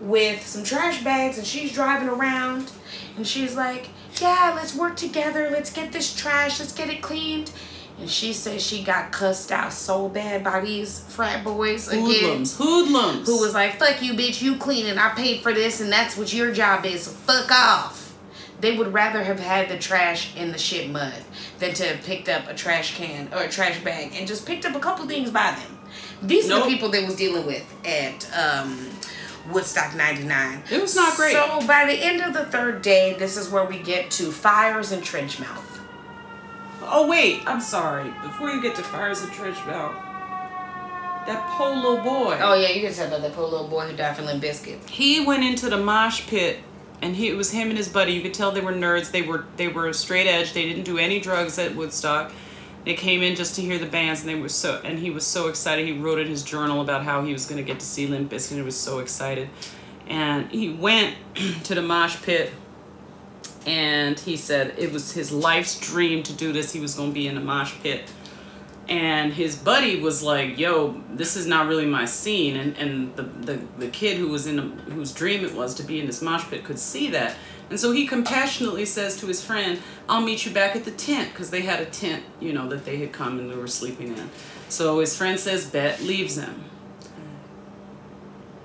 with some trash bags and she's driving around and she's like, Yeah, let's work together. Let's get this trash. Let's get it cleaned. And she says she got cussed out so bad by these frat boys again. Hoodlums. Hoodlums. Who was like, fuck you, bitch, you clean it. I paid for this and that's what your job is, so fuck off. They would rather have had the trash in the shit mud than to have picked up a trash can or a trash bag and just picked up a couple things by them. These are the people they was dealing with at um, Woodstock 99. It was not great. So by the end of the third day, this is where we get to fires and trench mouth. Oh wait, I'm sorry. Before you get to fires and trench mouth, that poor little boy. Oh yeah, you can tell about that poor little boy who died from Limp Bizkit. He went into the mosh pit, and he it was him and his buddy. You could tell they were nerds. They were they were straight edge. They didn't do any drugs at Woodstock. They came in just to hear the bands, and they were so. And he was so excited. He wrote in his journal about how he was going to get to see Limp Bizkit. He was so excited, and he went to the mosh pit. And he said it was his life's dream to do this. He was going to be in the mosh pit and his buddy was like, "Yo, this is not really my scene." And and the the, the kid who was in a, whose dream it was to be in this mosh pit could see that, and so he compassionately says to his friend, "I'll meet you back at the tent," because they had a tent, you know, that they had come and they were sleeping in. So his friend says, "Bet," leaves him.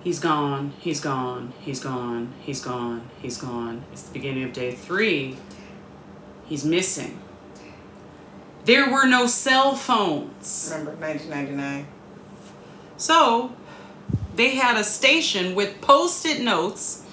He's gone. He's gone. He's gone. He's gone. He's gone. It's the beginning of day three. He's missing. There were no cell phones. Remember 1999? So they had a station with post it notes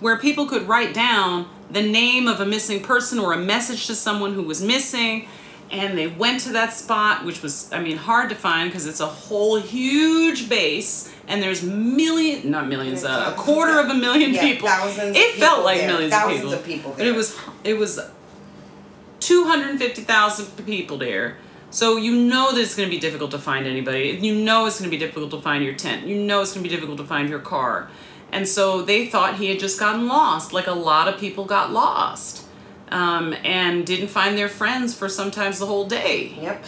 where people could write down the name of a missing person or a message to someone who was missing. And they went to that spot, which was, I mean, hard to find because it's a whole huge base and there's million, not millions, uh, a quarter of a million Yeah, people. thousands It felt people like there, millions thousands of people. of people But it was, it was 250,000 people there. So you know that it's going to be difficult to find anybody. You know it's going to be difficult to find your tent. You know it's going to be difficult to find your car. And so they thought he had just gotten lost, like a lot of people got lost. Um, and didn't find their friends for sometimes the whole day. Yep.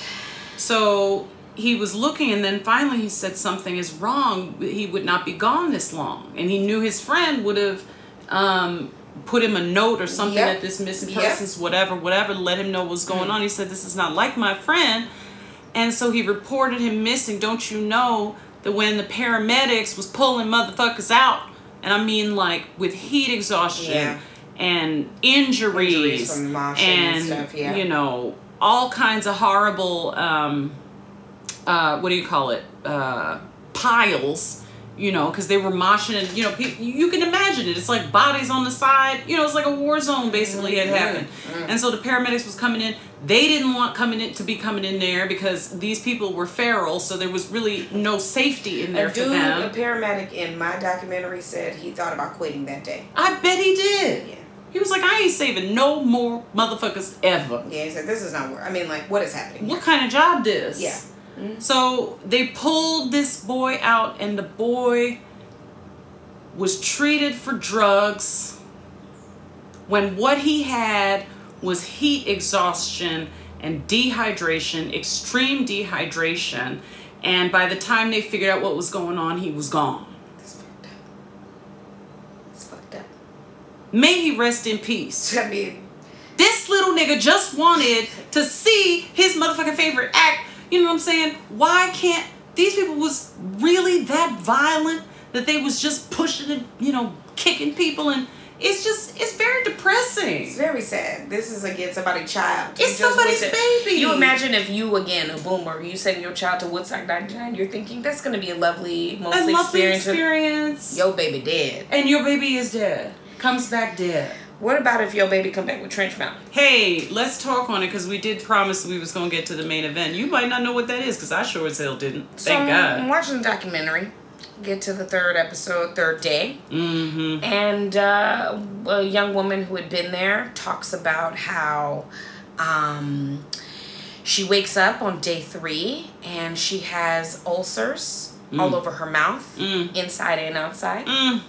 So he was looking, and then finally he said something is wrong. He would not be gone this long, and he knew his friend would have um, put him a note or something Yep. at this missing Yep. person's whatever, whatever, let him know what was going on. He said, "This is not like my friend," and so he reported him missing. Don't you know that when the paramedics was pulling motherfuckers out, and I mean like with heat exhaustion Yeah. and injuries, Injuries and and stuff, yeah. you know all kinds of horrible um, uh, what do you call it uh, piles you know because they were moshing and you know pe- you can imagine it it's like bodies on the side you know it's like a war zone basically had happened and so the paramedics was coming in they didn't want coming in to be coming in there because these people were feral so there was really no safety in there A for dude, a paramedic in my documentary said he thought about quitting that day. i bet he did Yeah. he was like i ain't saving no more motherfuckers ever Yeah, he said this is not work. I mean, like, what is happening? what kind of job this? Yeah. So they pulled this boy out, and the boy was treated for drugs when what he had was heat exhaustion and dehydration, extreme dehydration. And by the time they figured out what was going on, he was gone. It's fucked up. It's fucked up. May he rest in peace. I mean, This little nigga just wanted to see his motherfucking favorite act. You know what I'm saying? Why can't these people was really that violent that they was just pushing and you know kicking people and it's just it's very depressing. it's very sad. This is again somebody's child. It's somebody's baby. You imagine if you again a boomer, you send your child to Woodstock 99, you're thinking that's gonna be a lovely, A mostly lovely experience. experience. Yo, baby dead. And your baby is dead. Comes back dead. What about if your baby come back with trench mouth? Hey, let's talk on it because we did promise we was gonna get to the main event. You might not know what that is because I sure as hell didn't. Thank so, I'm watching the documentary. Get to the third episode, third day. Mm-hmm. And uh, a young woman who had been there talks about how um, she wakes up on day three and she has ulcers all over her mouth, Mm. inside and outside. Mm.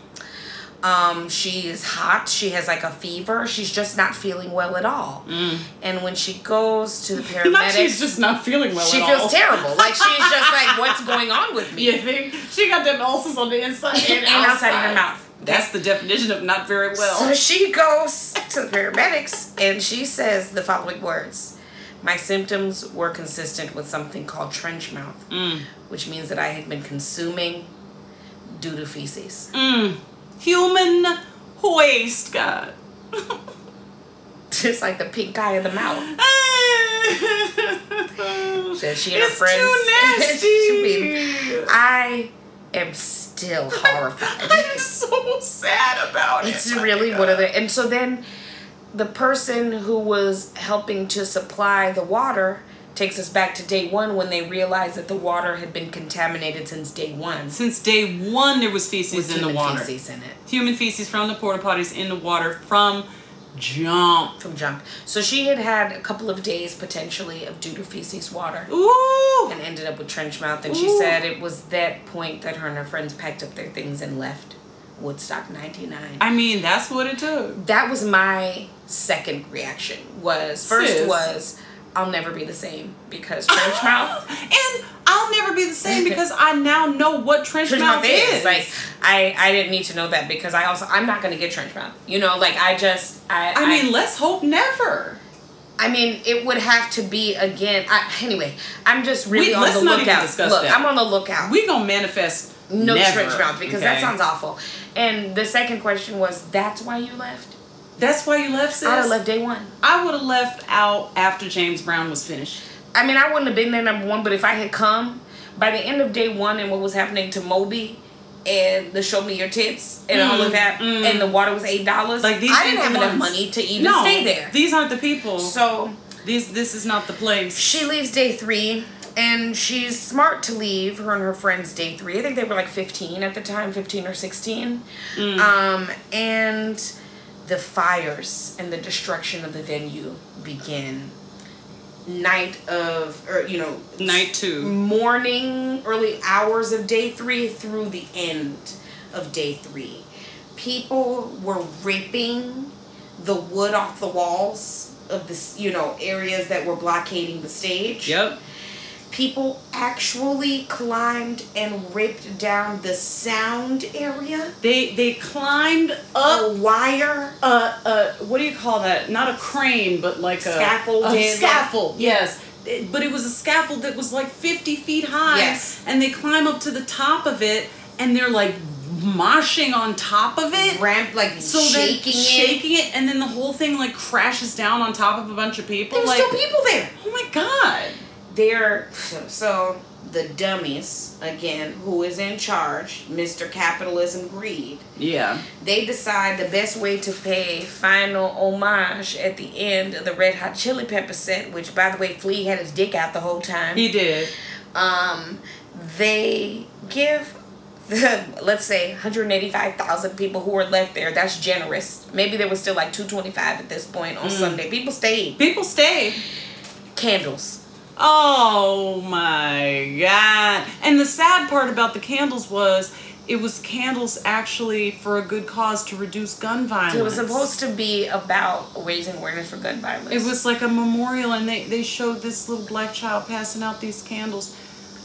Um, she is hot. She has like a fever. She's just not feeling well at all. And when she goes to the paramedics, Not she's just not feeling well she feels all. terrible. Like she's just like, what's going on with me? You think she got them ulcers on the inside and, And outside of her mouth. That's the definition of not very well. So she goes to the paramedics and she says the following words. My symptoms were consistent with something called trench mouth, Mm. which means that I had been consuming doo doo feces. Mm. Human waste, God. Just like the pink eye of the mouth. That she and her it's friends. too nasty. I am still horrified. I'm so sad about it. It's really one of the and so then the person who was helping to supply the water takes us back to day one when they realized that the water had been contaminated since day one Since day one, there was feces with in the human water. feces in it Human feces from the porta potties in the water from jump. from jump. So she had had a couple of days potentially of doo doo feces water Ooh. and ended up with trench mouth. And she said it was that point that her and her friends packed up their things and left Woodstock '99. I mean, that's what it took. that was my second reaction was first Sis. was I'll never be the same because trench mouth and I'll never be the same because I now know what trench, trench mouth mouth is. is. Like I I didn't need to know that because I also I'm not gonna get trench mouth. You know like I just I I mean, let's hope never. I mean it would have to be again I, anyway I'm just really We- on the lookout. look that. I'm on the lookout. We gonna manifest no never, trench mouth because that sounds awful. And the second question was that's why you left That's why you left, sis. I'd have left day one I would have left out after James Brown was finished. I mean, I wouldn't have been there number one, but if I had come by the end of day one and what was happening to Moby and the show me your tits and all of Mm, that, mm. and the water was eight dollars, Like these I didn't have enough money to even no, stay there. These aren't the people. So this this is not the place. she leaves day three, and she's smart to leave. Her and her friends day three. I think they were like fifteen at the time, fifteen or sixteen. Mm. Um, and the fires and the destruction of the venue begin. Night of, or you know, Night two. morning, early hours of day three through the end of day three. People were ripping the wood off the walls of this, you know, areas that were blockading the stage. Yep. People actually climbed and ripped down the sound area. They they climbed up A wire. uh uh what do you call that? Not a crane, but like a Scaffolded. A scaffold. Yes. It- but it was a scaffold that was like 50 feet high. Yes. And they climb up to the top of it and they're like moshing on top of it. Ramp like So shaking it. shaking it, and then the whole thing like crashes down on top of a bunch of people. There's like, still people there. oh my god! They're so, the dummies again who is in charge mr capitalism greed. Yeah, they decide the best way to pay final homage at the end of the red hot chili pepper set which by the way flea had his dick out the whole time. He did. um they give the let's say 185,000 people who were left there that's generous. Maybe there was still like 225 at this point on sunday. People stayed. People stayed. candles Oh my god! And the sad part about the candles was it was candles actually for a good cause to reduce gun violence. It was supposed to be about raising awareness for gun violence. It was like a memorial, and they they showed this little black child passing out these candles.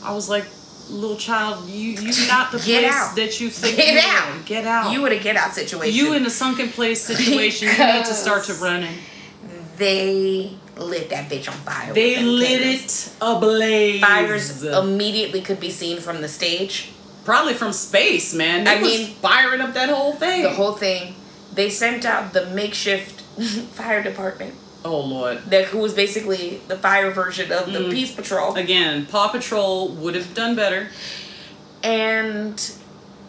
I was like, little child, you you not the Get place out. that you think Get you're out. in. Get out. You in a get out situation. You in a sunken place situation. you need to start to running. they lit that bitch on fire. They lit candles. it ablaze. Fires immediately could be seen from the stage. Probably from space, man. They I was mean, firing up that whole thing. The whole thing. They sent out the makeshift fire department, oh lord. that who was basically the fire version of the Mm. peace patrol, Again, Paw Patrol would have done better. and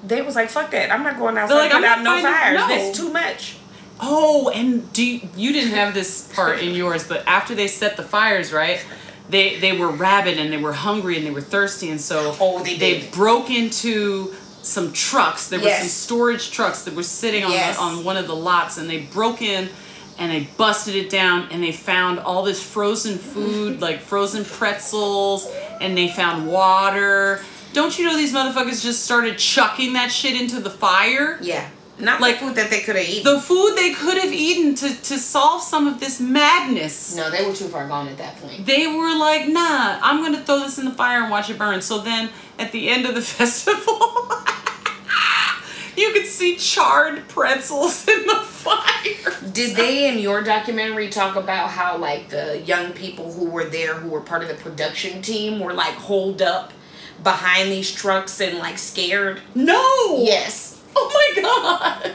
they was like, "Fuck that! I'm not going outside They're like, without "I'm no fires. no." That's too much." Oh, and do you, you didn't have this part in yours, but after they set the fires, right? They they were rabid and they were hungry and they were thirsty, and so Oh, they did. broke into some trucks. There were some storage trucks that were sitting on Yes. the, on one of the lots, and they broke in and they busted it down and they found all this frozen food like frozen pretzels and they found water. Don't you know these motherfuckers just started chucking that shit into the fire? Yeah. Not Like, the food that they could have eaten. The food they could have eaten to, to solve some of this madness. no, they were too far gone at that point. They were like, nah, I'm gonna throw this in the fire and watch it burn. So then at the end of the festival, you could see charred pretzels in the fire. Did they in your documentary talk about how like the young people who were there who were part of the production team were like holed up behind these trucks and like scared? No! Yes. Oh my god!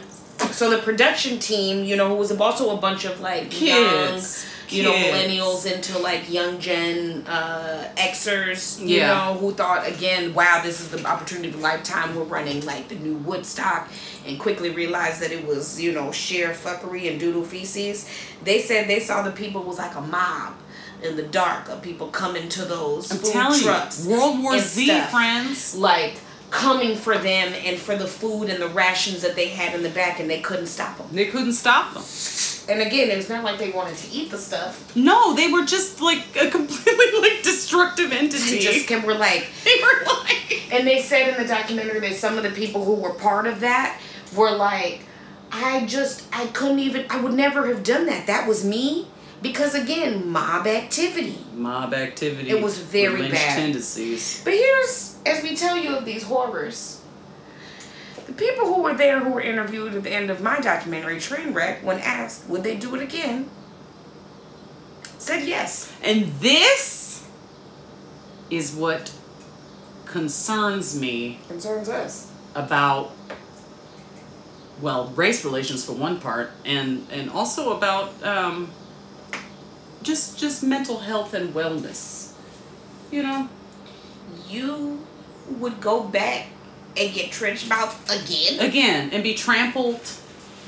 So the production team, you know, who was also a bunch of like Kids. young, you know, millennials into like young gen uh Xers, you Yeah. know, who thought again, wow, this is the opportunity of a lifetime. We're running like the new Woodstock and quickly realized that it was, you know, sheer fuckery and doodle feces. They said they saw the people was like a mob in the dark of people coming to those I'm food telling trucks. you, World War Z, stuff friends. like coming for them and for the food and the rations that they had in the back and they couldn't stop them. They couldn't stop them. And again, it's not like they wanted to eat the stuff. No, they were just like a completely like destructive entity. They just kept, were like, they were like, and they said in the documentary that some of the people who were part of that were like, I just, I couldn't even, I would never have done that. That was me. Because again, mob activity. mob activity. It was very bad. tendencies. But here's, as we tell you of these horrors, the people who were there who were interviewed at the end of my documentary, Trainwreck, when asked would they do it again, said yes. And this is what concerns me Concerns us. about well race relations for one part and and also about um just just mental health and wellness you know You would go back and get trench mouth again? again and be trampled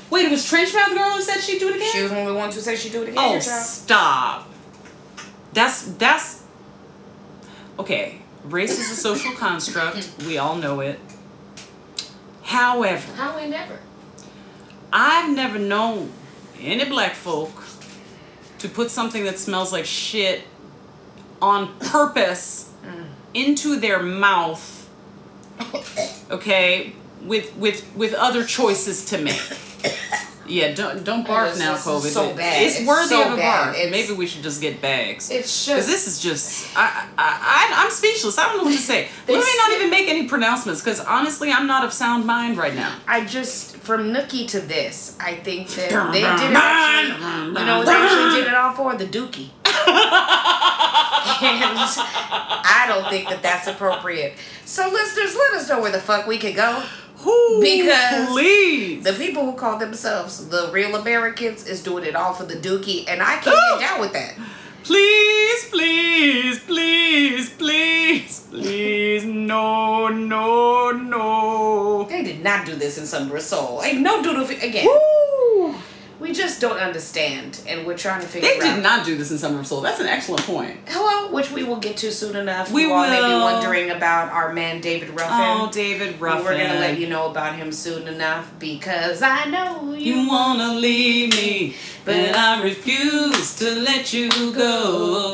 wait it was trenchmouth the girl who said she'd do it again She was one of the ones who said she'd do it again. oh stop that's that's okay race is a social construct we all know it however How and never. I've never known any black folk to put something that smells like shit on purpose mm. into their mouth. Okay, with with with other choices to make. Yeah, don't don't barf now, COVID. so bad. It's, It's worthy so of a bad. barf. It's- Maybe we should just get bags. It's Because just. this is just, I, I, I, I'm speechless. I don't know what to say. Let me not even make any pronouncements because honestly, I'm not of sound mind right now. I just from Nookie to this, I think that they did it actually. You know, they actually did it all for the Dookie. and I don't think that that's appropriate. So listeners, let us know where the fuck we could go. Ooh, Because please. The people who call themselves the real Americans is doing it all for the Dookie, and I can't get down with that. Please, please, please, please, please, no, no, no. They did not do this in Summer Soul. Ain't no doodle fi- again. Woo! We just don't understand, and we're trying to figure out. They out. did not do this in Summer of Soul. That's an excellent point. Hello, which we will get to soon enough. We you all may be wondering about our man David Ruffin. Oh, David Ruffin. We're gonna let you know about him soon enough because I know you. You wanna leave me, but I refuse to let you go.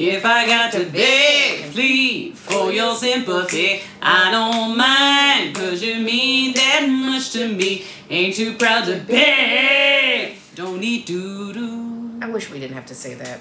If I got to beg, plead for your sympathy, I don't mind, cause you mean that much to me. Ain't too proud to beg, don't need doo doo. I wish we didn't have to say that.